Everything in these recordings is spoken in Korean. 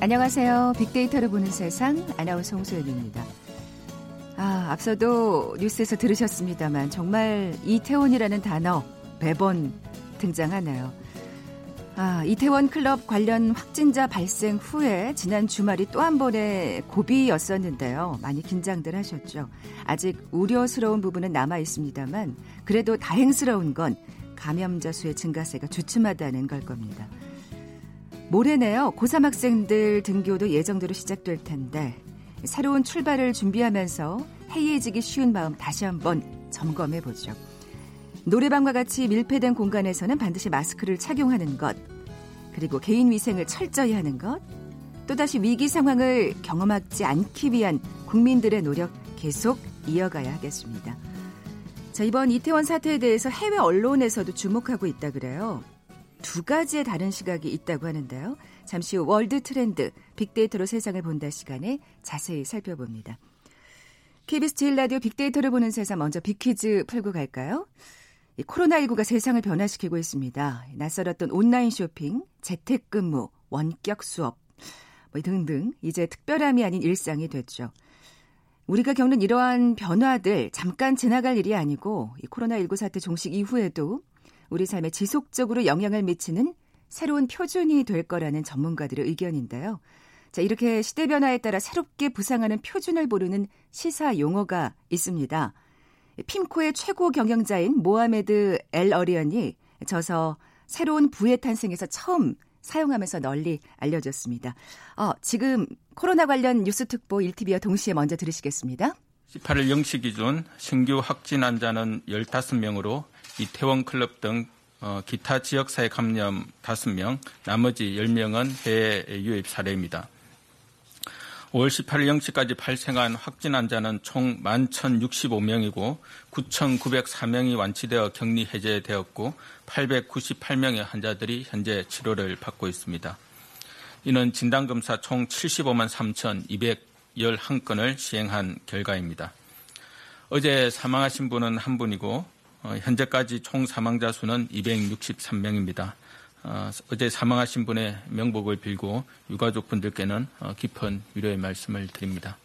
안녕하세요. 빅데이터를 보는 세상 아나운서 홍소연입니다. 아, 앞서도 뉴스에서 들으셨습니다만 정말 이태원이라는 단어 매번 등장하네요. 아, 이태원 클럽 관련 확진자 발생 후에 지난 주말이 또 한 번의 고비였었는데요. 많이 긴장들 하셨죠. 아직 우려스러운 부분은 남아 있습니다만 그래도 다행스러운 건 감염자 수의 증가세가 주춤하다는 걸 겁니다. 모레네요. 고3 학생들 등교도 예정대로 시작될 텐데 새로운 출발을 준비하면서 해이해지기 쉬운 마음 다시 한번 점검해 보죠. 노래방과 같이 밀폐된 공간에서는 반드시 마스크를 착용하는 것, 그리고 개인 위생을 철저히 하는 것, 또다시 위기 상황을 경험하지 않기 위한 국민들의 노력 계속 이어가야 하겠습니다. 자, 이번 이태원 사태에 대해서 해외 언론에서도 주목하고 있다 그래요. 두 가지의 다른 시각이 있다고 하는데요. 잠시 후 월드 트렌드 빅데이터로 세상을 본다 시간에 자세히 살펴봅니다. KBS 제일 라디오 빅데이터를 보는 세상 먼저 빅퀴즈 풀고 갈까요? 코로나19가 세상을 변화시키고 있습니다. 낯설었던 온라인 쇼핑, 재택근무, 원격 수업 뭐 등등 이제 특별함이 아닌 일상이 됐죠. 우리가 겪는 이러한 변화들 잠깐 지나갈 일이 아니고 이 코로나19 사태 종식 이후에도 우리 삶에 지속적으로 영향을 미치는 새로운 표준이 될 거라는 전문가들의 의견인데요. 자, 이렇게 시대 변화에 따라 새롭게 부상하는 표준을 부르는 시사 용어가 있습니다. 핌코의 최고 경영자인 모하메드 엘 어리언이 저서 새로운 부의 탄생에서 처음 사용하면서 널리 알려졌습니다. 어, 지금 코로나 관련 뉴스 특보 1TV와 동시에 먼저 들으시겠습니다. 18일 0시 기준 신규 확진 환자는 15명으로 이태원 클럽 등 어, 기타 지역사회 감염 5명, 나머지 10명은 해외 유입 사례입니다. 5월 18일 0시까지 발생한 확진 환자는 총 11,065명이고 9,904명이 완치되어 격리 해제되었고 898명의 환자들이 현재 치료를 받고 있습니다. 이는 진단검사 총 75만 3,211건을 시행한 결과입니다. 어제 사망하신 분은 한 분이고 어, 현재까지 총 사망자 수는 263명입니다. 어, 어제 사망하신 분의 명복을 빌고 유가족분들께는 어, 깊은 위로의 말씀을 드립니다.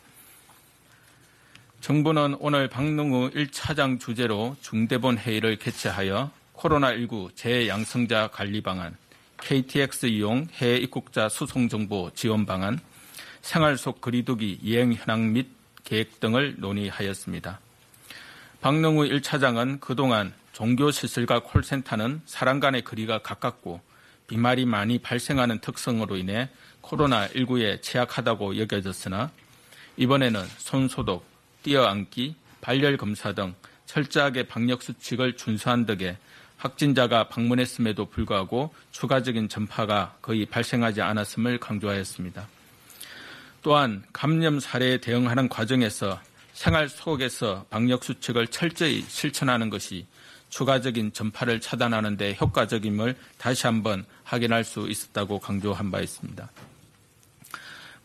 정부는 오늘 박능우 1차장 주재로 중대본 회의를 개최하여 코로나19 재양성자 관리 방안, KTX 이용 해외 입국자 수송 정보 지원 방안, 생활 속 거리두기 이행 현황 및 계획 등을 논의하였습니다. 박능우 1차장은 그동안 종교시설과 콜센터는 사람 간의 거리가 가깝고 비말이 많이 발생하는 특성으로 인해 코로나19에 취약하다고 여겨졌으나 이번에는 손소독, 뛰어앉기, 발열 검사 등 철저하게 방역 수칙을 준수한 덕에 확진자가 방문했음에도 불구하고 추가적인 전파가 거의 발생하지 않았음을 강조하였습니다. 또한 감염 사례에 대응하는 과정에서 생활 속에서 방역 수칙을 철저히 실천하는 것이 추가적인 전파를 차단하는 데 효과적임을 다시 한번 확인할 수 있었다고 강조한 바 있습니다.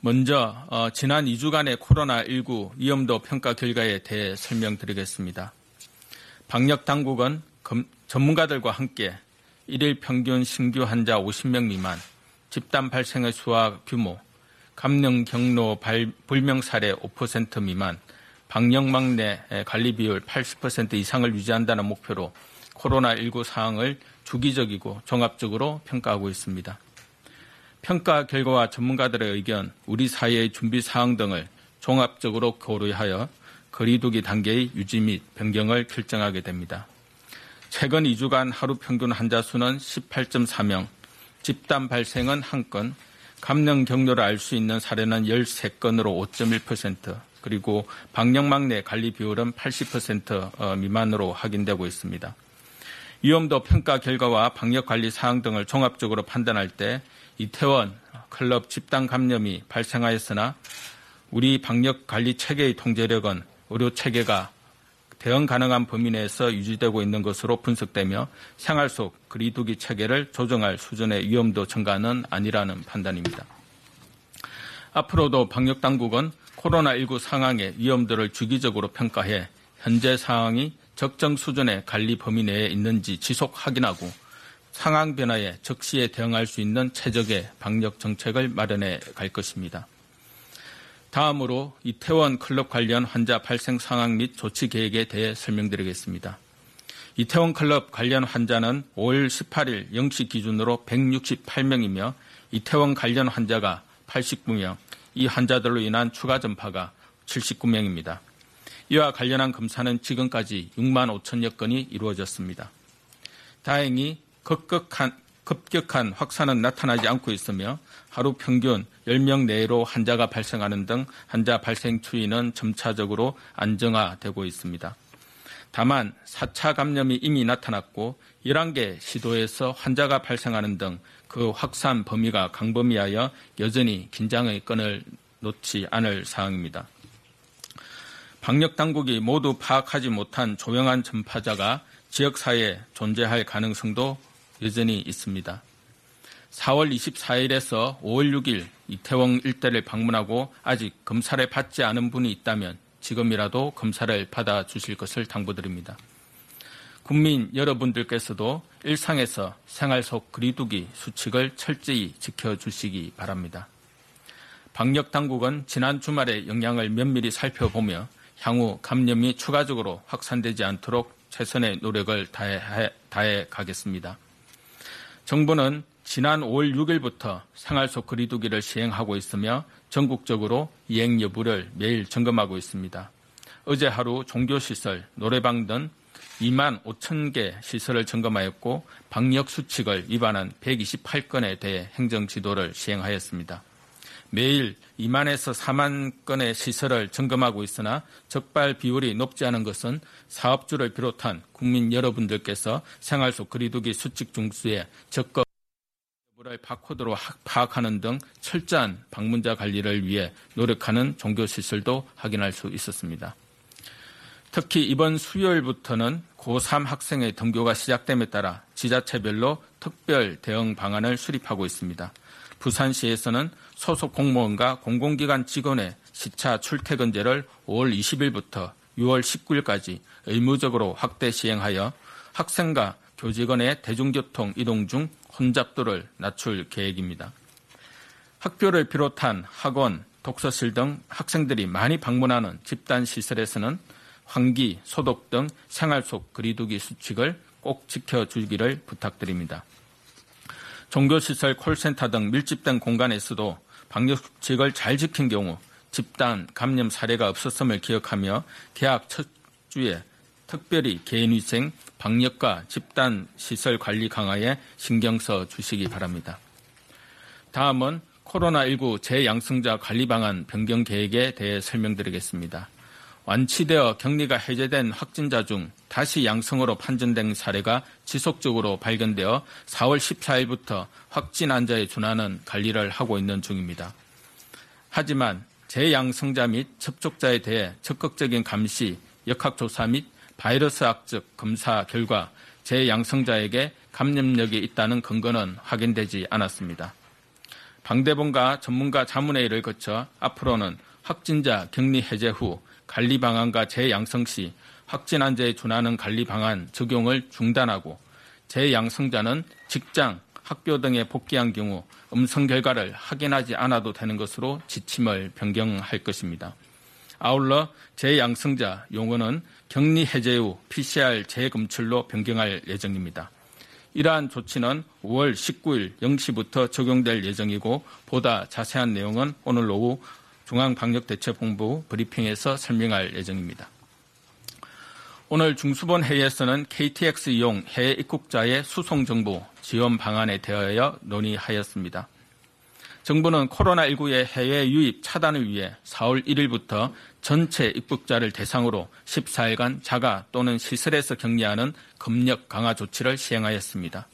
먼저 어, 지난 2주간의 코로나19 위험도 평가 결과에 대해 설명드리겠습니다. 방역 당국은 검, 전문가들과 함께 일일 평균 신규 환자 50명 미만, 집단 발생의 수와 규모, 감염 경로 발, 불명 사례 5% 미만, 방역망 내 관리 비율 80% 이상을 유지한다는 목표로 코로나19 상황을 주기적이고 종합적으로 평가하고 있습니다. 평가 결과와 전문가들의 의견, 우리 사회의 준비 사항 등을 종합적으로 고려하여 거리두기 단계의 유지 및 변경을 결정하게 됩니다. 최근 2주간 하루 평균 환자 수는 18.4명, 집단 발생은 1건, 감염 경로를 알 수 있는 사례는 13건으로 5.1%, 그리고 방역망 내 관리 비율은 80% 어, 미만으로 확인되고 있습니다. 위험도 평가 결과와 방역 관리 사항 등을 종합적으로 판단할 때 이태원 클럽 집단 감염이 발생하였으나 우리 방역 관리 체계의 통제력은 의료 체계가 대응 가능한 범위 내에서 유지되고 있는 것으로 분석되며 생활 속 거리두기 체계를 조정할 수준의 위험도 증가는 아니라는 판단입니다. 앞으로도 방역 당국은 코로나19 상황의 위험도를 주기적으로 평가해 현재 상황이 적정 수준의 관리 범위 내에 있는지 지속 확인하고 상황 변화에 적시에 대응할 수 있는 최적의 방역 정책을 마련해 갈 것입니다. 다음으로 이태원 클럽 관련 환자 발생 상황 및 조치 계획에 대해 설명드리겠습니다. 이태원 클럽 관련 환자는 5월 18일 0시 기준으로 168명이며 이태원 관련 환자가 89명, 이 환자들로 인한 추가 전파가 79명입니다. 이와 관련한 검사는 지금까지 6만 5천여 건이 이루어졌습니다. 다행히 급격한, 급격한 확산은 나타나지 않고 있으며 하루 평균 10명 내로 환자가 발생하는 등 환자 발생 추이는 점차적으로 안정화되고 있습니다. 다만 4차 감염이 이미 나타났고 11개 시도에서 환자가 발생하는 등 그 확산 범위가 강범위하여 여전히 긴장의 끈을 놓지 않을 사항입니다. 방역 당국이 모두 파악하지 못한 조용한 전파자가 지역사회에 존재할 가능성도 여전히 있습니다. 4월 24일에서 5월 6일 이태원 일대를 방문하고 아직 검사를 받지 않은 분이 있다면 지금이라도 검사를 받아 주실 것을 당부드립니다. 국민 여러분들께서도 일상에서 생활 속 거리두기 수칙을 철저히 지켜주시기 바랍니다. 방역 당국은 지난 주말의 영향을 면밀히 살펴보며 향후 감염이 추가적으로 확산되지 않도록 최선의 노력을 다해, 다해 가겠습니다. 정부는 지난 5월 6일부터 생활 속 거리두기를 시행하고 있으며 전국적으로 이행 여부를 매일 점검하고 있습니다. 어제 하루 종교시설, 노래방 등 2만 5천 개 시설을 점검하였고 방역 수칙을 위반한 128건에 대해 행정 지도를 시행하였습니다. 매일 2만에서 4만 건의 시설을 점검하고 있으나 적발 비율이 높지 않은 것은 사업주를 비롯한 국민 여러분들께서 생활 속 거리두기 수칙 중수에 적극 여부를 바코드로 파악하는 등 철저한 방문자 관리를 위해 노력하는 종교시설도 확인할 수 있었습니다. 특히 이번 수요일부터는 고3 학생의 등교가 시작됨에 따라 지자체별로 특별 대응 방안을 수립하고 있습니다. 부산시에서는 소속 공무원과 공공기관 직원의 시차 출퇴근제를 5월 20일부터 6월 19일까지 의무적으로 확대 시행하여 학생과 교직원의 대중교통 이동 중 혼잡도를 낮출 계획입니다. 학교를 비롯한 학원, 독서실 등 학생들이 많이 방문하는 집단 시설에서는 환기, 소독 등 생활 속 거리두기 수칙을 꼭 지켜주기를 부탁드립니다. 종교시설, 콜센터 등 밀집된 공간에서도 방역수칙을 잘 지킨 경우 집단 감염 사례가 없었음을 기억하며 계약 첫 주에 특별히 개인위생, 방역과 집단 시설 관리 강화에 신경 써 주시기 바랍니다. 다음은 코로나19 재양성자 관리 방안 변경 계획에 대해 설명드리겠습니다. 완치되어 격리가 해제된 확진자 중 다시 양성으로 판정된 사례가 지속적으로 발견되어 4월 14일부터 확진 환자에 준하는 관리를 하고 있는 중입니다. 하지만 재양성자 및 접촉자에 대해 적극적인 감시, 역학조사 및 바이러스 학적 검사 결과 재양성자에게 감염력이 있다는 근거는 확인되지 않았습니다. 방대본과 전문가 자문회의를 거쳐 앞으로는 확진자 격리 해제 후 관리 방안과 재양성 시 확진 환자에 준하는 관리 방안 적용을 중단하고 재양성자는 직장, 학교 등에 복귀한 경우 음성 결과를 확인하지 않아도 되는 것으로 지침을 변경할 것입니다. 아울러 재양성자 용어는 격리 해제 후 PCR 재검출로 변경할 예정입니다. 이러한 조치는 5월 19일 0시부터 적용될 예정이고 보다 자세한 내용은 오늘 오후 중앙방역대책본부 브리핑에서 설명할 예정입니다. 오늘 중수본 회의에서는 KTX 이용 해외 입국자의 수송 정보 지원 방안에 대하여 논의하였습니다. 정부는 코로나19의 해외 유입 차단을 위해 4월 1일부터 전체 입국자를 대상으로 14일간 자가 또는 시설에서 격리하는 검역 강화 조치를 시행하였습니다.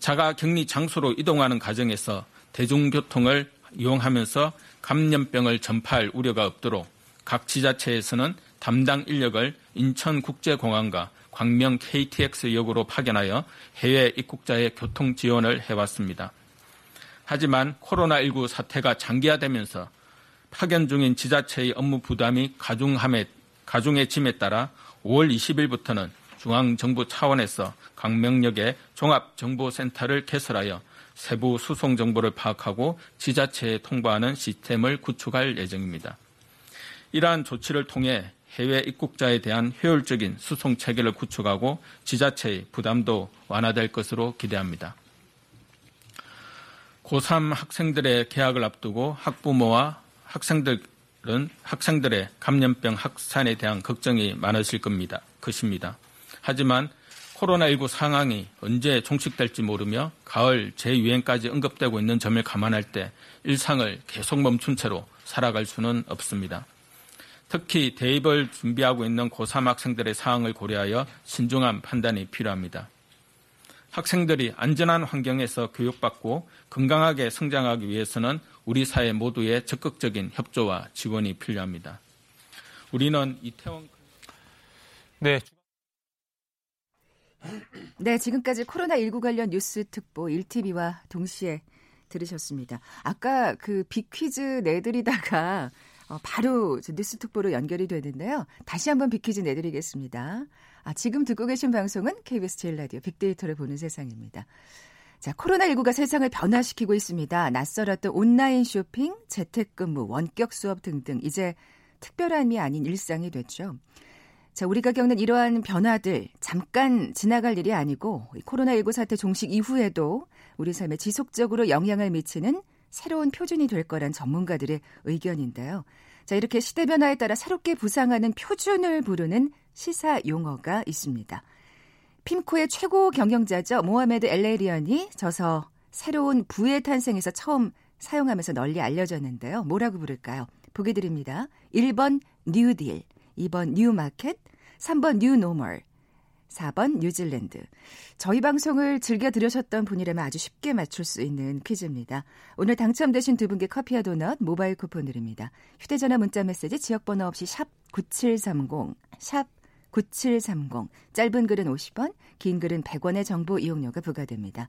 자가 격리 장소로 이동하는 과정에서 대중교통을 이용하면서 감염병을 전파할 우려가 없도록 각 지자체에서는 담당 인력을 인천국제공항과 광명 KTX역으로 파견하여 해외 입국자의 교통 지원을 해왔습니다. 하지만 코로나19 사태가 장기화되면서 파견 중인 지자체의 업무 부담이 가중함에, 가중해짐에 따라 5월 20일부터는 중앙정부 차원에서 강명역에 종합정보센터를 개설하여 세부 수송 정보를 파악하고 지자체에 통보하는 시스템을 구축할 예정입니다. 이러한 조치를 통해 해외 입국자에 대한 효율적인 수송 체계를 구축하고 지자체의 부담도 완화될 것으로 기대합니다. 고3 학생들의 개학을 앞두고 학부모와 학생들은 학생들의 감염병 확산에 대한 걱정이 많으실 겁니다. 것입니다. 하지만 코로나19 상황이 언제 종식될지 모르며 가을 재유행까지 언급되고 있는 점을 감안할 때 일상을 계속 멈춘 채로 살아갈 수는 없습니다. 특히 대입을 준비하고 있는 고3 학생들의 상황을 고려하여 신중한 판단이 필요합니다. 학생들이 안전한 환경에서 교육받고 건강하게 성장하기 위해서는 우리 사회 모두의 적극적인 협조와 지원이 필요합니다. 우리는 이태원 네. 네, 지금까지 코로나19 관련 뉴스 특보 1TV와 동시에 들으셨습니다. 아까 그 빅퀴즈 내드리다가 어, 바로 뉴스 특보로 연결이 되는데요. 다시 한번 빅퀴즈 내드리겠습니다. 아, 지금 듣고 계신 방송은 KBS 제일 라디오 빅데이터를 보는 세상입니다. 자, 코로나19가 세상을 변화시키고 있습니다. 낯설었던 온라인 쇼핑, 재택근무, 원격 수업 등등 이제 특별함이 아닌 일상이 됐죠. 자, 우리가 겪는 이러한 변화들 잠깐 지나갈 일이 아니고 코로나19 사태 종식 이후에도 우리 삶에 지속적으로 영향을 미치는 새로운 표준이 될 거란 전문가들의 의견인데요. 자, 이렇게 시대 변화에 따라 새롭게 부상하는 표준을 부르는 시사 용어가 있습니다. 핌코의 최고 경영자죠. 모하메드 엘 에리언이 저서 새로운 부의 탄생에서 처음 사용하면서 널리 알려졌는데요. 뭐라고 부를까요? 보기 드립니다. 1번 뉴딜, 2번 new market, 3번 뉴노멀, 4번 뉴질랜드. 저희 방송을 즐겨 들으셨던 분이라면 아주 쉽게 맞출 수 있는 퀴즈입니다. 오늘 당첨되신 두 분께 커피와 도넛 모바일 쿠폰 드립니다. 휴대전화 문자 메시지 지역번호 없이 샵 9730, 샵 9730. 짧은 글은 50원, 긴 글은 100원의 정보 이용료가 부과됩니다.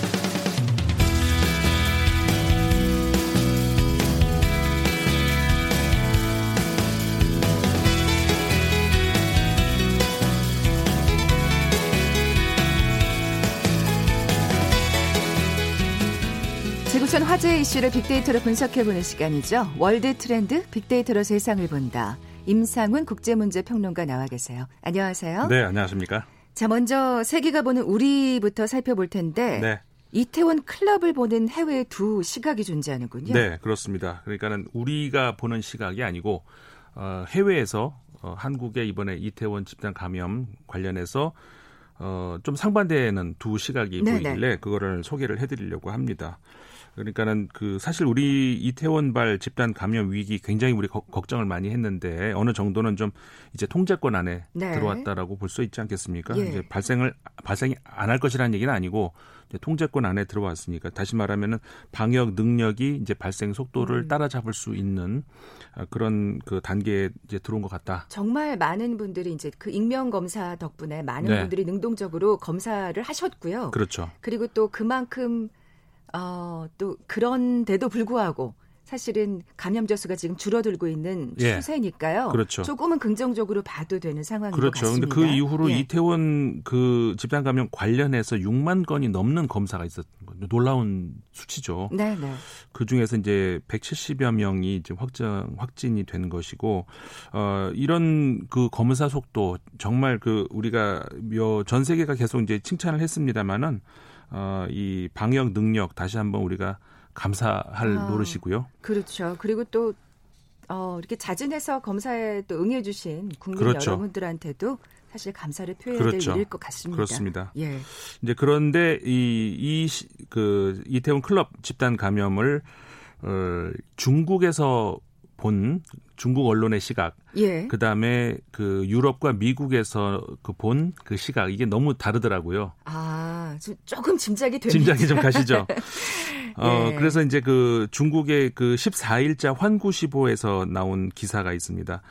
지구촌 화제 이슈를 빅데이터로 분석해보는 시간이죠. 월드 트렌드 빅데이터로 세상을 본다. 임상훈 국제문제평론가 나와 계세요. 안녕하세요. 네, 안녕하십니까. 자, 먼저 세계가 보는 우리부터 살펴볼 텐데 네. 이태원 클럽을 보는 해외 두 시각이 존재하는군요. 네, 그렇습니다. 그러니까는 우리가 보는 시각이 아니고 어, 해외에서 어, 한국의 이번에 이태원 집단 감염 관련해서 어, 좀 상반되는 두 시각이 네네. 보이길래 그거를 소개를 해드리려고 합니다. 그러니까는 그 사실 우리 이태원발 집단 감염 위기 굉장히 우리 거, 걱정을 많이 했는데 어느 정도는 좀 이제 통제권 안에 네. 들어왔다라고 볼 수 있지 않겠습니까? 예. 이제 발생을 발생이 안 할 것이라는 얘기는 아니고 이제 통제권 안에 들어왔으니까 다시 말하면은 방역 능력이 이제 발생 속도를 음. 따라잡을 수 있는 아, 그런 그 단계에 이제 들어온 것 같다. 정말 많은 분들이 이제 그 익명 검사 덕분에 많은 네. 분들이 능동적으로 검사를 하셨고요. 그렇죠. 그리고 또 그만큼 어, 또 그런데도 불구하고 사실은 감염자 수가 지금 줄어들고 있는 예. 추세니까요. 그렇죠. 조금은 긍정적으로 봐도 되는 상황인 그렇죠. 것 같습니다. 그런데 그 이후로 예. 이태원 그 집단 감염 관련해서 6만 건이 넘는 검사가 있었던 거죠. 놀라운 수치죠. 네, 네. 그 중에서 이제 170여 명이 이제 확정 확진이 된 것이고 어 이런 그 검사 속도 정말 그 우리가 전 세계가 계속 이제 칭찬을 했습니다마는 어, 이 방역 능력 다시 한번 우리가 감사할 아, 노릇이고요. 그렇죠. 그리고 또 어, 이렇게 자진해서 검사에 또 응해주신 국민 그렇죠. 여러분들한테도 사실 감사를 표해야 그렇죠. 될 일일 것 같습니다. 그렇습니다. 예. 이제 그런데 이, 이, 그, 이태원 클럽 집단 감염을, 어, 중국에서 본 중국 언론의 시각, 예. 그 다음에 그 유럽과 미국에서 그본그 시각 이게 너무 다르더라고요. 아, 조금 짐작이 됩니다. 짐작이 좀 가시죠. 어, 예. 그래서 이제 그 중국의 그 14일자 환구시보에서 나온 기사가 있습니다.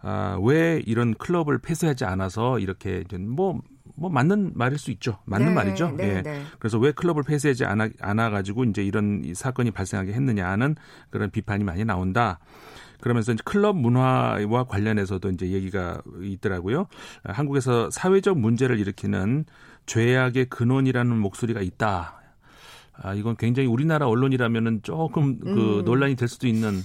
아, 왜 이런 클럽을 폐쇄하지 않아서 이렇게 뭐 뭐 맞는 말일 수 있죠. 맞는 네, 말이죠. 네, 예. 네. 그래서 왜 클럽을 폐쇄하지 않아, 않아 가지고 이제 이런 이 사건이 발생하게 했느냐는 그런 비판이 많이 나온다. 그러면서 이제 클럽 문화와 관련해서도 이제 얘기가 있더라고요. 한국에서 사회적 문제를 일으키는 죄악의 근원이라는 목소리가 있다. 아, 이건 굉장히 우리나라 언론이라면은 조금 그 음. 논란이 될 수도 있는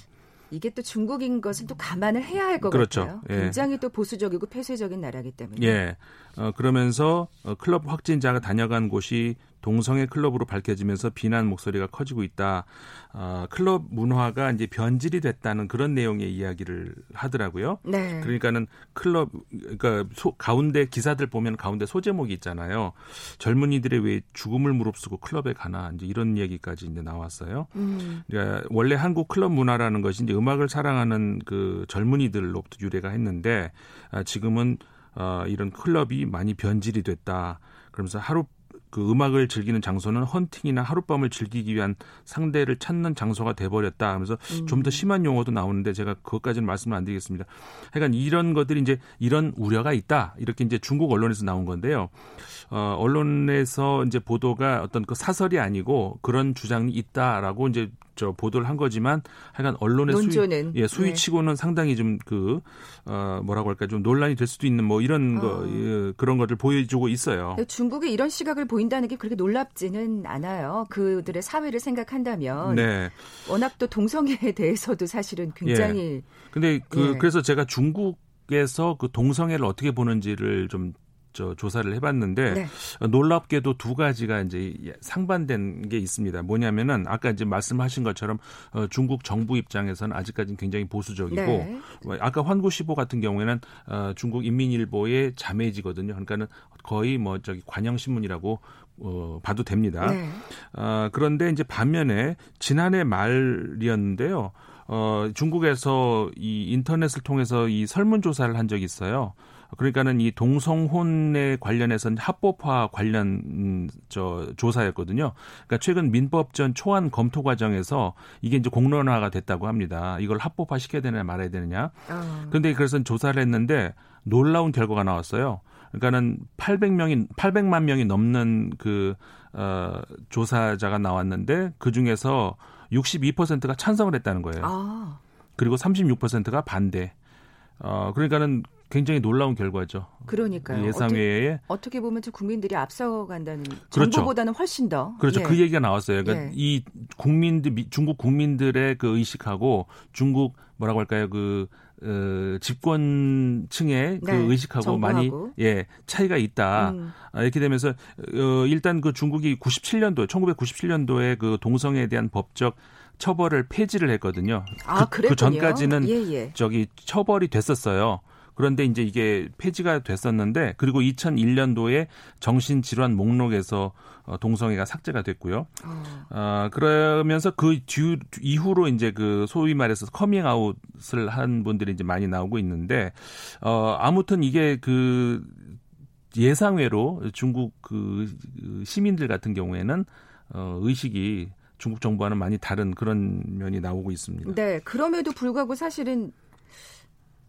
이게 또 중국인 것은 또 감안을 해야 할것 그렇죠. 같아요. 예. 굉장히 또 보수적이고 폐쇄적인 나라기 때문에. 예. 어, 그러면서 어, 클럽 확진자가 다녀간 곳이 동성애 클럽으로 밝혀지면서 비난 목소리가 커지고 있다. 어, 클럽 문화가 이제 변질이 됐다는 그런 내용의 이야기를 하더라고요. 네. 그러니까는 클럽 그러니까 소, 가운데 기사들 보면 가운데 소제목이 있잖아요. 젊은이들의 왜 죽음을 무릅쓰고 클럽에 가나 이제 이런 얘기까지 이제 나왔어요. 음. 그러니까 원래 한국 클럽 문화라는 것이 이제 음악을 사랑하는 그 젊은이들로부터 유래가 했는데 아, 지금은 어, 이런 클럽이 많이 변질이 됐다. 그러면서 하루 그 음악을 즐기는 장소는 헌팅이나 하룻밤을 즐기기 위한 상대를 찾는 장소가 돼버렸다 하면서 음. 좀더 심한 용어도 나오는데 제가 그것까지는 말씀을 안 드리겠습니다. 하여간 이런 것들이 이제 이런 우려가 있다. 이렇게 이제 중국 언론에서 나온 건데요. 어, 언론에서 이제 보도가 어떤 그 사설이 아니고 그런 주장이 있다라고 이제 저 보도를 한 거지만 하여간 언론의 논조는. 수위, 예, 수위치고는 상당히 좀 그 어, 뭐라고 할까 좀 논란이 될 수도 있는 뭐 이런 거 어. 예, 그런 것을 보여주고 있어요. 중국이 이런 시각을 보인다는 게 그렇게 놀랍지는 않아요. 그들의 사회를 생각한다면 네. 워낙 또 동성애에 대해서도 사실은 굉장히 근데 그 예. 그래서 제가 중국 에서 그 동성애를 어떻게 보는지를 좀 저 조사를 해봤는데 네. 어, 놀랍게도 두 가지가 이제 상반된 게 있습니다. 뭐냐면은 아까 이제 말씀하신 것처럼 어, 중국 정부 입장에서는 아직까지는 굉장히 보수적이고 네. 뭐 아까 환구시보 같은 경우에는 어, 중국 인민일보의 자매지거든요. 그러니까는 거의 뭐 저기 관영신문이라고 어, 봐도 됩니다. 네. 어, 그런데 이제 반면에 지난해 말이었는데요. 어, 중국에서 이 인터넷을 통해서 이 설문조사를 한 적이 있어요. 그러니까는 이 동성혼에 관련해서는 합법화 관련 음, 저 조사였거든요. 그러니까 최근 민법전 초안 검토 과정에서 이게 이제 공론화가 됐다고 합니다. 이걸 합법화 시켜야 되느냐 말아야 되느냐. 어. 근데 그래서 조사를 했는데 놀라운 결과가 나왔어요. 그러니까는 800명이 800만 명이 넘는 그 어, 조사자가 나왔는데 그 중에서 62%가 찬성을 했다는 거예요. 아, 그리고 36%가 반대. 어, 그러니까는 굉장히 놀라운 결과죠. 그러니까요. 예상외에 어떻게, 어떻게 보면 좀 국민들이 앞서간다는 그렇죠. 정부보다는 훨씬 더 그렇죠. 예. 그 얘기가 나왔어요. 그러니까 예. 이 국민들 미- 중국 국민들의 그 의식하고 중국 뭐라고 할까요? 그 어, 집권층의 그 네, 의식하고 정부하고. 많이 예 차이가 있다. 음. 아, 이렇게 되면서 어, 일단 그 중국이 97년도 1997년도에 그 동성애에 대한 법적 처벌을 폐지를 했거든요. 아, 그. 그 전까지는 예, 예. 저기 처벌이 됐었어요. 그런데 이제 이게 폐지가 됐었는데 그리고 2001년도에 정신질환 목록에서 어, 동성애가 삭제가 됐고요. 어. 아, 그러면서 그 뒤, 이후로 이제 그 소위 말해서 커밍아웃을 한 분들이 이제 많이 나오고 있는데 어, 아무튼 이게 그 예상외로 중국 그 시민들 같은 경우에는 어, 의식이 중국 정부와는 많이 다른 그런 면이 나오고 있습니다. 네, 그럼에도 불구하고 사실은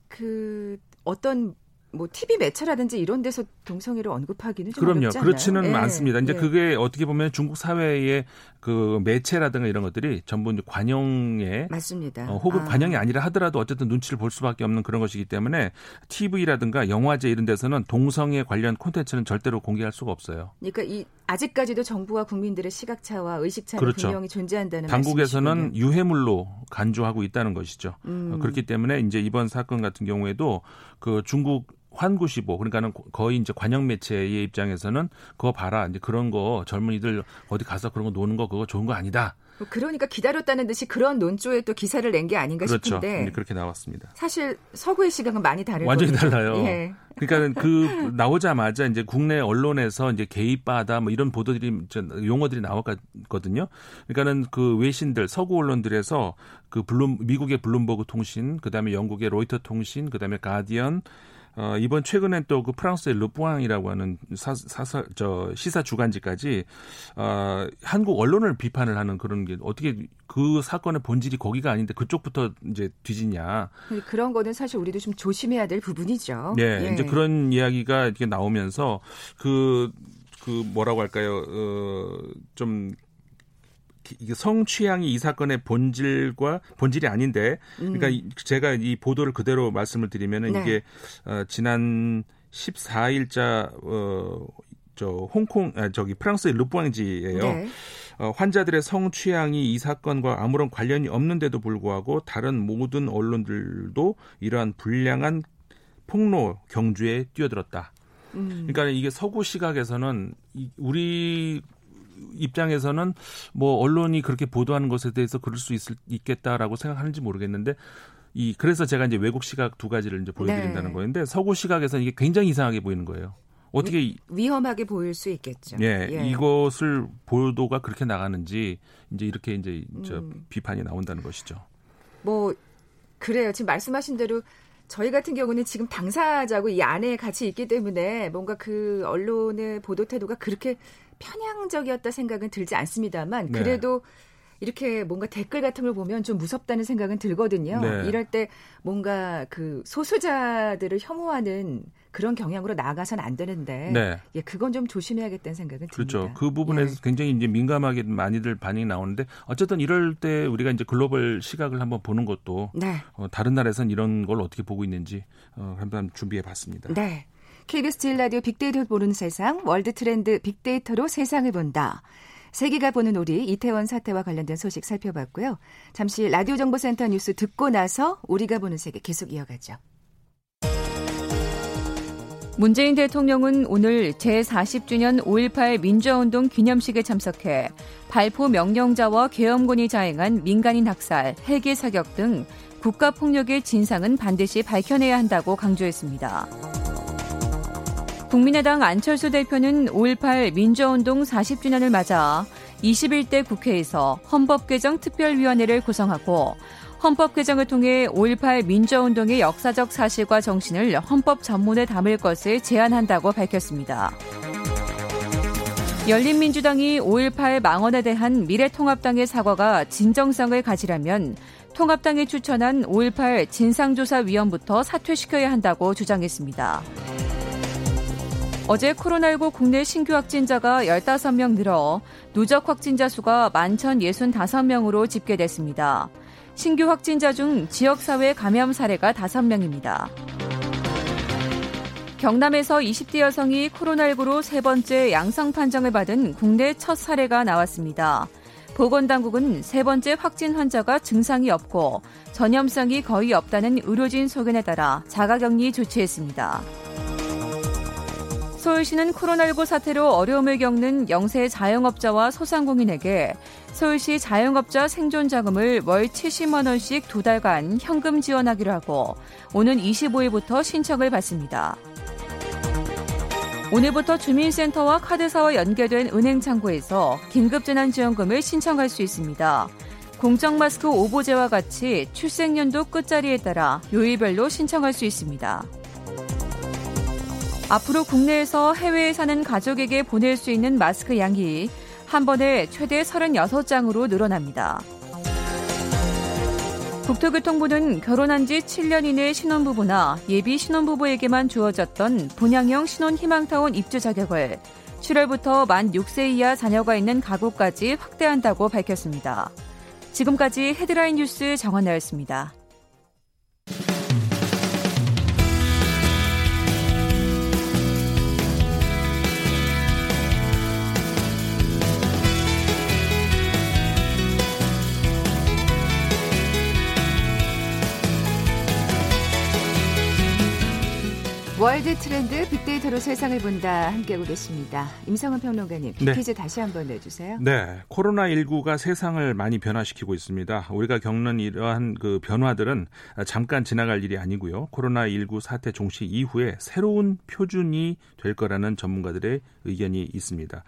그 어떤 뭐 TV 매체라든지 이런 데서 동성애를 언급하기는 좀 그럼요. 그렇지는 예, 않습니다. 이제 예. 그게 어떻게 보면 중국 사회의 그 매체라든가 이런 것들이 전부 이제 관용에 맞습니다. 어, 혹은 아. 관영이 아니라 하더라도 어쨌든 눈치를 볼 수밖에 없는 그런 것이기 때문에 TV라든가 영화제 이런 데서는 동성애 관련 콘텐츠는 절대로 공개할 수가 없어요. 그러니까 이 아직까지도 정부와 국민들의 시각차와 의식차는 그렇죠. 분명히 존재한다는 당국에서는 말씀이시군요. 유해물로 간주하고 있다는 것이죠. 음. 어, 그렇기 때문에 이제 이번 사건 같은 경우에도 그 중국 환구시보 그러니까는 거의 이제 관영 매체의 입장에서는 그거 봐라 이제 그런 거 젊은이들 어디 가서 그런 거 노는 거 그거 좋은 거 아니다. 뭐 그러니까 기다렸다는 듯이 그런 논조에 또 기사를 낸 게 아닌가 그렇죠. 싶은데 그렇게 나왔습니다. 사실 서구의 시각은 많이 다르거든요. 완전히 달라요. 예. 그러니까 그 나오자마자 이제 국내 언론에서 이제 개입바다 뭐 이런 보도들이 저 용어들이 나왔거든요. 그러니까는 그 외신들 서구 언론들에서 그 블룸 미국의 블룸버그 통신, 그다음에 영국의 로이터 통신, 그다음에 가디언 어, 이번 최근엔 또 그 프랑스의 르부앙이라고 하는 사, 사, 저 시사 주간지까지 어, 한국 언론을 비판을 하는 그런 게 어떻게 그 사건의 본질이 거기가 아닌데 그쪽부터 이제 뒤지냐. 그런 거는 사실 우리도 좀 조심해야 될 부분이죠. 네, 예. 이제 그런 이야기가 이렇게 나오면서 그, 그 뭐라고 할까요? 어, 좀 이게 성취향이 이 사건의 본질과 본질이 아닌데 그러니까 음. 제가 이 보도를 그대로 말씀을 드리면은 네. 이게 어, 지난 14일자 어, 저 홍콩 아, 저기 프랑스의 르부앙지예요. 네. 어, 환자들의 성 취향이 이 사건과 아무런 관련이 없는데도 불구하고 다른 모든 언론들도 이러한 불량한 폭로 경주에 뛰어들었다. 음. 그러니까 이게 서구 시각에서는 우리 입장에서는 뭐 언론이 그렇게 보도하는 것에 대해서 그럴 수 있을, 있겠다라고 생각하는지 모르겠는데 이 그래서 제가 이제 외국 시각 두 가지를 이제 보여드린다는 네. 거였는데 서구 시각에서는 이게 굉장히 이상하게 보이는 거예요. 어떻게 위, 위험하게 보일 수 있겠죠. 예, 예, 이것을 보도가 그렇게 나가는지 이제 이렇게 이제 저 음. 비판이 나온다는 것이죠. 뭐 그래요. 지금 말씀하신 대로 저희 같은 경우는 지금 당사자고 이 안에 같이 있기 때문에 뭔가 그 언론의 보도 태도가 그렇게 편향적이었다 생각은 들지 않습니다만 네. 그래도 네. 이렇게 뭔가 댓글 같은 걸 보면 좀 무섭다는 생각은 들거든요. 네. 이럴 때 뭔가 그 소수자들을 혐오하는 그런 경향으로 나아가선 안 되는데 네. 예, 그건 좀 조심해야겠다는 생각은 그렇죠. 듭니다. 그 부분에서 예. 굉장히 이제 민감하게 많이들 반응이 나오는데 어쨌든 이럴 때 우리가 이제 글로벌 시각을 한번 보는 것도 네. 어, 다른 나라에서는 이런 걸 어떻게 보고 있는지 어, 한번 준비해 봤습니다. 네. KBS 제일 라디오 빅데이터 보는 세상 월드 트렌드 빅데이터로 세상을 본다. 세계가 보는 우리 이태원 사태와 관련된 소식 살펴봤고요. 잠시 라디오 정보센터 뉴스 듣고 나서 우리가 보는 세계 계속 이어가죠. 문재인 대통령은 오늘 제40주년 5.18 민주화운동 기념식에 참석해 발포 명령자와 계엄군이 자행한 민간인 학살, 헬기 사격 등 국가폭력의 진상은 반드시 밝혀내야 한다고 강조했습니다. 국민의당 안철수 대표는 5.18 민주화운동 40주년을 맞아 21대 국회에서 헌법개정 특별위원회를 구성하고 헌법 개정을 통해 5.18 민주화운동의 역사적 사실과 정신을 헌법 전문에 담을 것을 제안한다고 밝혔습니다. 열린민주당이 5.18 망언에 대한 미래통합당의 사과가 진정성을 가지려면 통합당이 추천한 5.18 진상조사위원부터 사퇴시켜야 한다고 주장했습니다. 어제 코로나19 국내 신규 확진자가 15명 늘어 누적 확진자 수가 11,065명으로 집계됐습니다. 신규 확진자 중 지역사회 감염 사례가 5명입니다. 경남에서 20대 여성이 코로나19로 세 번째 양성 판정을 받은 국내 첫 사례가 나왔습니다. 보건당국은 세 번째 확진 환자가 증상이 없고 전염성이 거의 없다는 의료진 소견에 따라 자가격리 조치했습니다. 서울시는 코로나19 사태로 어려움을 겪는 영세 자영업자와 소상공인에게 서울시 자영업자 생존 자금을 월 70만 원씩 두 달간 현금 지원하기로 하고 오는 25일부터 신청을 받습니다. 오늘부터 주민센터와 카드사와 연계된 은행 창구에서 긴급재난지원금을 신청할 수 있습니다. 공적 마스크 오보제와 같이 출생연도 끝자리에 따라 요일별로 신청할 수 있습니다. 앞으로 국내에서 해외에 사는 가족에게 보낼 수 있는 마스크 양이 한 번에 최대 36장으로 늘어납니다. 국토교통부는 결혼한 지 7년 이내 신혼부부나 예비 신혼부부에게만 주어졌던 분양형 신혼희망타운 입주 자격을 7월부터 만 6세 이하 자녀가 있는 가구까지 확대한다고 밝혔습니다. 지금까지 헤드라인 뉴스 정원나였습니다. 월드 트렌드 빅데이터로 세상을 본다 함께하고 계십니다. 임성은 평론가님 네. 퀴즈 다시 한번 내주세요. 네, 코로나 19가 세상을 많이 변화시키고 있습니다. 우리가 겪는 이러한 그 변화들은 잠깐 지나갈 일이 아니고요. 코로나 19 사태 종식 이후에 새로운 표준이 될 거라는 전문가들의 의견이 있습니다.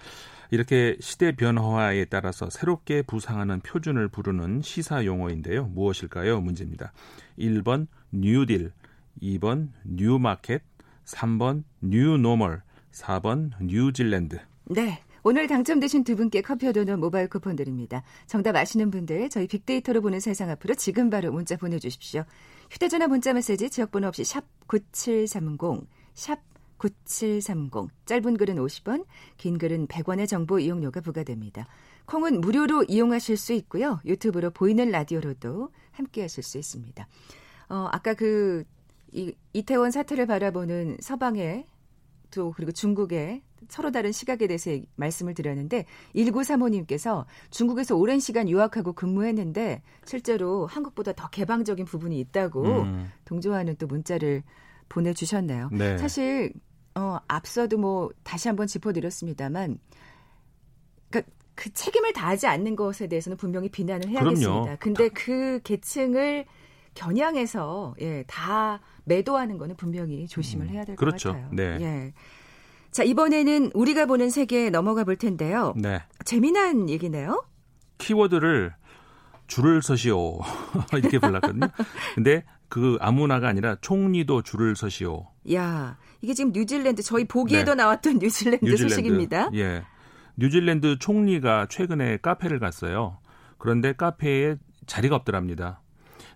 이렇게 시대 변화에 따라서 새롭게 부상하는 표준을 부르는 시사 용어인데요. 무엇일까요? 문제입니다. 1번 뉴딜, 2번 new market, 3번 뉴 노멀, 4번 뉴질랜드. 네. 오늘 당첨되신 두 분께 커피와 도넛 모바일 쿠폰 드립니다. 정답 아시는 분들 저희 빅데이터로 보는 세상 앞으로 지금 바로 문자 보내주십시오. 휴대전화 문자 메시지 지역번호 없이 샵 9730, 샵 9730. 짧은 글은 50원, 긴 글은 100원의 정보 이용료가 부과됩니다. 콩은 무료로 이용하실 수 있고요. 유튜브로 보이는 라디오로도 함께 하실 수 있습니다. 어, 아까 그 이, 이태원 사태를 바라보는 서방의 또 그리고 중국의 서로 다른 시각에 대해서 말씀을 드렸는데 1935님께서 중국에서 오랜 시간 유학하고 근무했는데 실제로 한국보다 더 개방적인 부분이 있다고 음. 동조하는 또 문자를 보내주셨네요. 네. 사실 어, 앞서도 뭐 다시 한번 짚어드렸습니다만 그러니까 그 책임을 다하지 않는 것에 대해서는 분명히 비난을 해야겠습니다. 그럼요. 근데 그 계층을 겨냥해서 예, 다 매도하는 거는 분명히 조심을 해야 될것 그렇죠. 같아요. 네. 예. 자, 이번에는 우리가 보는 세계에 넘어가 볼 텐데요. 네. 재미난 얘기네요. 키워드를 줄을 서시오. 이렇게 불렀거든요. 근데 그 아무나가 아니라 총리도 줄을 서시오. 야, 이게 지금 뉴질랜드 저희 보기에도 네. 나왔던 뉴질랜드, 뉴질랜드 소식입니다. 예. 뉴질랜드 총리가 최근에 카페를 갔어요. 그런데 카페에 자리가 없더랍니다.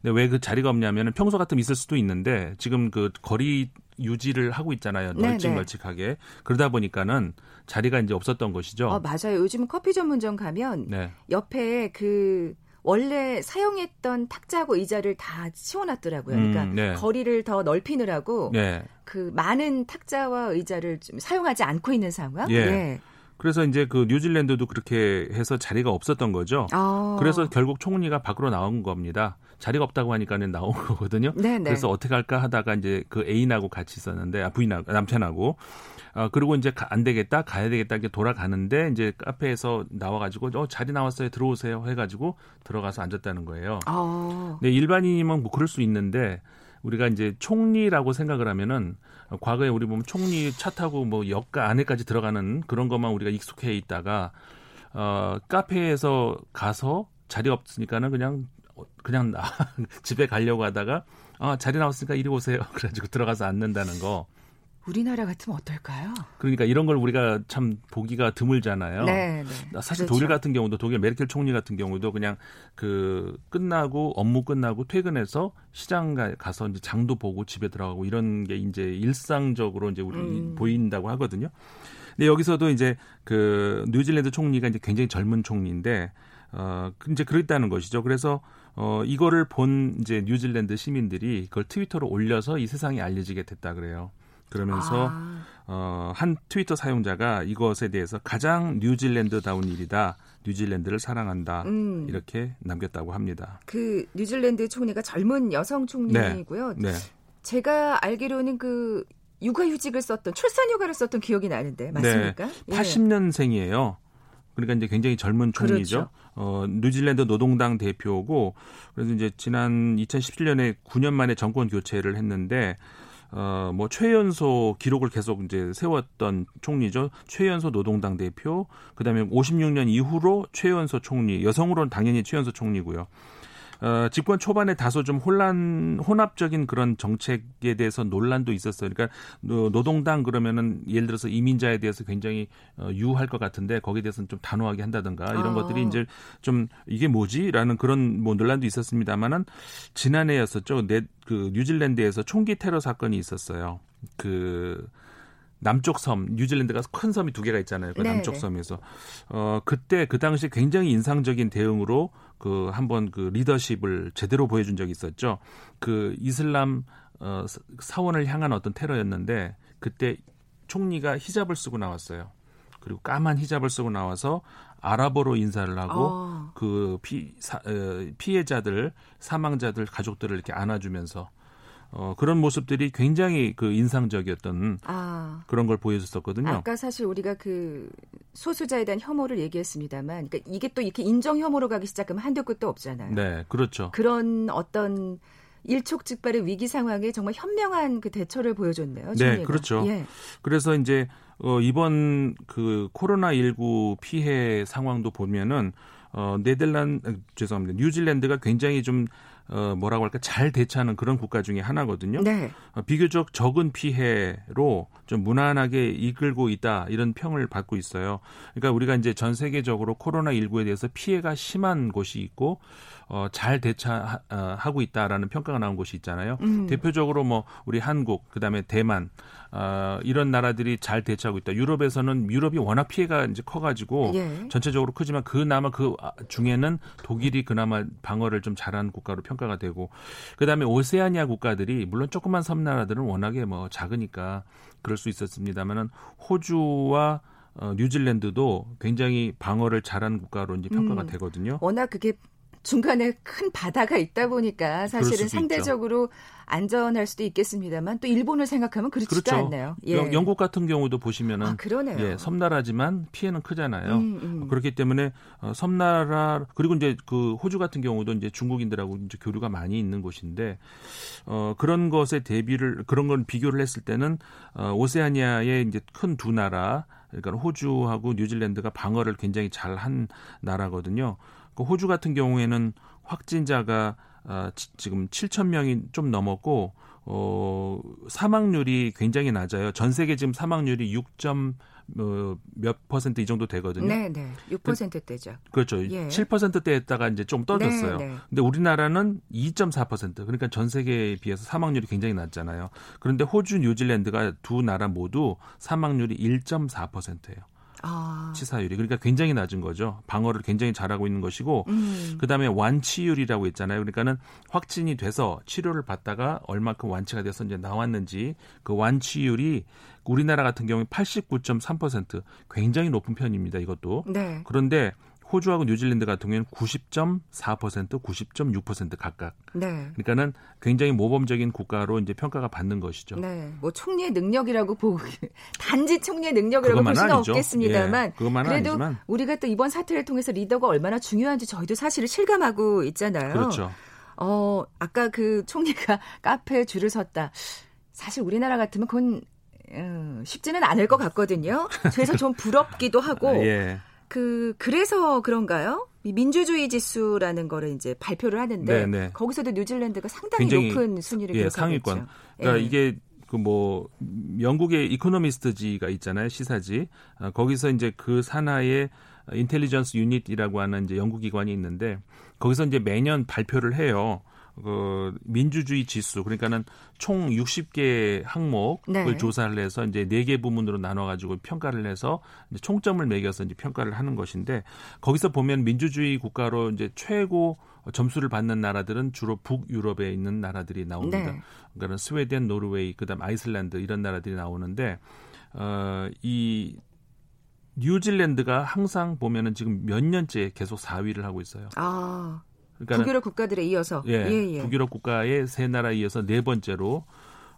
근데 왜 그 자리가 없냐면 평소 같으면 있을 수도 있는데 지금 그 거리 유지를 하고 있잖아요. 널찍널찍하게. 그러다 보니까는 자리가 이제 없었던 것이죠. 어, 맞아요. 요즘 커피 전문점 가면 네. 옆에 그 원래 사용했던 탁자하고 의자를 다 치워놨더라고요. 그러니까 음, 네. 거리를 더 넓히느라고 네. 그 많은 탁자와 의자를 좀 사용하지 않고 있는 상황. 예. 네. 그래서 이제 그 뉴질랜드도 그렇게 해서 자리가 없었던 거죠. 아. 그래서 결국 총리가 밖으로 나온 겁니다. 자리가 없다고 하니까는 나온 거거든요. 네네. 그래서 어떻게 할까 하다가 이제 그 애인하고 같이 있었는데 아, 부인하고 남편하고 아 그리고 이제 안 되겠다 가야 되겠다 이렇게 돌아가는데 이제 카페에서 나와가지고 어 자리 나왔어요 들어오세요 해가지고 들어가서 앉았다는 거예요. 아. 네 일반인이면 뭐 그럴 수 있는데 우리가 이제 총리라고 생각을 하면은 과거에 우리 보면 총리 차 타고 뭐 역가 안에까지 들어가는 그런 것만 우리가 익숙해 있다가 어 카페에서 가서 자리 없으니까는 그냥 그냥 나, 집에 가려고 하다가 아, 자리 나왔으니까 이리 오세요. 그래가지고 들어가서 앉는다는 거. 우리나라 같으면 어떨까요? 그러니까 이런 걸 우리가 참 보기가 드물잖아요. 네, 네. 사실 그렇죠. 독일 같은 경우도 독일 메르켈 총리 같은 경우도 그냥 그 끝나고 업무 끝나고 퇴근해서 시장 가서 이제 장도 보고 집에 들어가고 이런 게 이제 일상적으로 이제 우리 음. 보인다고 하거든요. 근데 여기서도 이제 그 뉴질랜드 총리가 이제 굉장히 젊은 총리인데 어 이제 그랬다는 것이죠. 그래서 어, 이거를 본 이제 뉴질랜드 시민들이 그걸 트위터로 올려서 이 세상에 알려지게 됐다 그래요. 그러면서 아. 어, 한 트위터 사용자가 이것에 대해서 가장 뉴질랜드다운 일이다. 뉴질랜드를 사랑한다. 음. 이렇게 남겼다고 합니다. 그 뉴질랜드 총리가 젊은 여성 총리이고요. 네. 네. 제가 알기로는 그 육아휴직을 썼던 출산휴가를 썼던 기억이 나는데 맞습니까? 네. 80년생이에요. 그러니까 이제 굉장히 젊은 총리죠. 그렇죠. 어, 뉴질랜드 노동당 대표고 그래서 이제 지난 2017년에 9년 만에 정권 교체를 했는데 어, 뭐, 최연소 기록을 계속 이제 세웠던 총리죠. 최연소 노동당 대표, 그 다음에 56년 이후로 최연소 총리, 여성으로는 당연히 최연소 총리고요. 어, 집권 초반에 다소 좀 혼란, 혼합적인 그런 정책에 대해서 논란도 있었어요. 그러니까 노동당 그러면은 예를 들어서 이민자에 대해서 굉장히 어, 유할 것 같은데 거기에 대해서는 좀 단호하게 한다든가 이런 아. 것들이 이제 좀 이게 뭐지라는 그런 뭐 논란도 있었습니다만은 지난해였었죠. 네, 그 뉴질랜드에서 총기 테러 사건이 있었어요. 그 남쪽 섬, 뉴질랜드가 큰 섬이 두 개가 있잖아요. 그 네, 남쪽 네. 섬에서. 어, 그때 그 당시 굉장히 인상적인 대응으로 그 한번 그 리더십을 제대로 보여준 적이 있었죠. 그 이슬람 어, 사원을 향한 어떤 테러였는데 그때 총리가 히잡을 쓰고 나왔어요. 그리고 까만 히잡을 쓰고 나와서 아랍어로 인사를 하고 어. 그 피, 사, 어, 피해자들, 사망자들 가족들을 이렇게 안아주면서 어, 그런 모습들이 굉장히 그 인상적이었던 아, 그런 걸 보여줬었거든요. 아까 사실 우리가 그 소수자에 대한 혐오를 얘기했습니다만, 그러니까 이게 또 이렇게 인정 혐오로 가기 시작하면 한도 끝도 없잖아요. 네, 그렇죠. 그런 어떤 일촉즉발의 위기 상황에 정말 현명한 그 대처를 보여줬네요. 네, 그렇죠. 예. 그래서 이제 어, 이번 그 코로나 19 피해 상황도 보면은 어, 네덜란드 죄송합니다. 뉴질랜드가 굉장히 좀 어, 뭐라고 할까 잘 대처하는 그런 국가 중에 하나거든요. 네. 어, 비교적 적은 피해로 좀 무난하게 이끌고 있다 이런 평을 받고 있어요. 그러니까 우리가 이제 전 세계적으로 코로나 19에 대해서 피해가 심한 곳이 있고 어, 잘 대처하고 있다라는 평가가 나온 곳이 있잖아요. 음. 대표적으로 뭐 우리 한국, 그다음에 대만 어, 이런 나라들이 잘 대처하고 있다. 유럽에서는 유럽이 워낙 피해가 이제 커가지고 예. 전체적으로 크지만 그나마 그 중에는 독일이 그나마 방어를 좀 잘한 국가로 평가가 되고 그다음에 오세아니아 국가들이 물론 조그만 섬나라들은 워낙에 뭐 작으니까 그럴 수 있었습니다만은 호주와 어, 뉴질랜드도 굉장히 방어를 잘한 국가로 이제 평가가 음, 되거든요. 워낙 그게 중간에 큰 바다가 있다 보니까 사실은 상대적으로 있죠. 안전할 수도 있겠습니다만 또 일본을 생각하면 그렇지도 그렇죠. 않네요. 예. 영국 같은 경우도 보시면은 아, 예, 섬나라지만 피해는 크잖아요. 음, 음. 그렇기 때문에 어, 섬나라 그리고 이제 그 호주 같은 경우도 이제 중국인들하고 이제 교류가 많이 있는 곳인데 어, 그런 것에 대비를 그런 걸 비교를 했을 때는 어, 오세아니아의 이제 큰 두 나라 그러니까 호주하고 뉴질랜드가 방어를 굉장히 잘 한 나라거든요. 그 호주 같은 경우에는 확진자가 어, 지금 7천 명이 좀 넘었고 어, 사망률이 굉장히 낮아요. 전 세계 지금 사망률이 6. 어, 몇 퍼센트 이 정도 되거든요. 네, 네. 6%대죠. 그, 그렇죠. 예. 7%대에다가 이제 좀 떨어졌어요. 네, 네. 근데 우리나라는 2.4%. 그러니까 전 세계에 비해서 사망률이 굉장히 낮잖아요. 그런데 호주, 뉴질랜드가 두 나라 모두 사망률이 1.4%예요. 아. 치사율이 그러니까 굉장히 낮은 거죠. 방어를 굉장히 잘하고 있는 것이고 음. 그다음에 완치율이라고 있잖아요. 그러니까는 확진이 돼서 치료를 받다가 얼마큼 완치가 돼서 이제 나왔는지 그 완치율이 우리나라 같은 경우에 89.3% 굉장히 높은 편입니다. 이것도. 네. 그런데 호주하고 뉴질랜드 같은 경우에는 90.4%, 90.6% 각각. 네. 그러니까는 굉장히 모범적인 국가로 이제 평가가 받는 것이죠. 네. 뭐 총리의 능력이라고 보고 단지 총리의 능력이라고 볼 수는 아니죠. 없겠습니다만 예, 그래도 아니지만. 우리가 또 이번 사태를 통해서 리더가 얼마나 중요한지 저희도 사실을 실감하고 있잖아요. 그렇죠. 어, 아까 그 총리가 카페에 줄을 섰다. 사실 우리나라 같으면 그건 음, 쉽지는 않을 것 같거든요. 그래서 좀 부럽기도 하고 아, 예. 그 그래서 그런가요? 민주주의 지수라는 거를 이제 발표를 하는데 네네. 네. 거기서도 뉴질랜드가 상당히 높은 순위를 예, 상위권. 그러니까 예. 이게 그 뭐 영국의 이코노미스트지가 있잖아요 시사지 아, 거기서 이제 그 산하의 인텔리전스 유닛이라고 하는 이제 연구 기관이 있는데 거기서 이제 매년 발표를 해요. 그 민주주의 지수 그러니까는 총 60개 항목을 네. 조사를 해서 이제 4개 부문으로 나눠 가지고 평가를 해서 총점을 매겨서 이제 평가를 하는 것인데 거기서 보면 민주주의 국가로 이제 최고 점수를 받는 나라들은 주로 북유럽에 있는 나라들이 나옵니다. 네. 그러니까 스웨덴, 노르웨이, 그다음 아이슬란드 이런 나라들이 나오는데 어이 뉴질랜드가 항상 보면은 지금 몇 년째 계속 4위를 하고 있어요. 아. 그러니까 북유럽 국가들에 이어서 예, 예, 예. 북유럽 국가의 세 나라에 이어서 네 번째로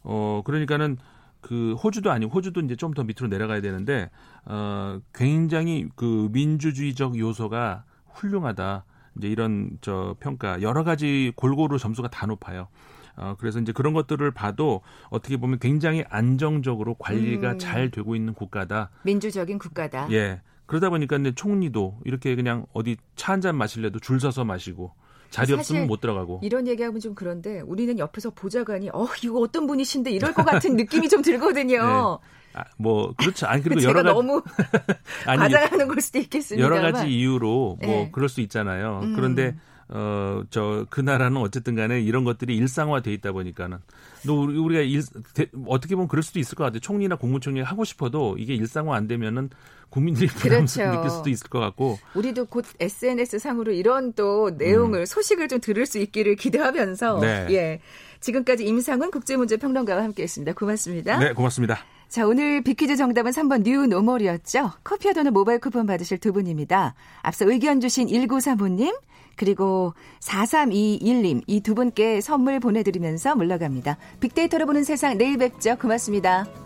어 그러니까는 그 호주도 아니고 호주도 이제 좀 더 밑으로 내려가야 되는데 어 굉장히 그 민주주의적 요소가 훌륭하다. 이제 이런 저 평가 여러 가지 골고루 점수가 다 높아요. 어, 그래서 이제 그런 것들을 봐도 어떻게 보면 굉장히 안정적으로 관리가 음. 잘 되고 있는 국가다. 민주적인 국가다. 예. 그러다 보니까 이제 총리도 이렇게 그냥 어디 차 한 잔 마실래도 줄 서서 마시고 자리 없으면 못 들어가고. 이런 얘기하면 좀 그런데 우리는 옆에서 보좌관이 어 이거 어떤 분이신데 이럴 것 같은 느낌이 좀 들거든요. 네. 아, 뭐 그렇죠. 아니 그리고 여러 가지 너무 아니, 과장하는 걸 수도 있겠습니다. 여러 가지 이유로 뭐 네. 그럴 수 있잖아요. 음. 그런데 어, 저, 그 나라는 어쨌든 간에 이런 것들이 일상화돼 있다 보니까는. 또 우리가 일, 어떻게 보면 그럴 수도 있을 것 같아요. 총리나 국무총리 하고 싶어도 이게 일상화 안 되면은 국민들이 그렇죠. 느낄 수도 있을 것 같고. 우리도 곧 SNS 상으로 이런 또 내용을, 음. 소식을 좀 들을 수 있기를 기대하면서. 네. 예. 지금까지 임상훈 국제문제평론가와 함께 했습니다. 고맙습니다. 네, 고맙습니다. 자, 오늘 빅퀴즈 정답은 3번 뉴 노멀이었죠. 커피와 도넛 모바일 쿠폰 받으실 두 분입니다. 앞서 의견 주신 1935님, 그리고 4321님 이 두 분께 선물 보내드리면서 물러갑니다. 빅데이터로 보는 세상 내일 뵙죠. 고맙습니다.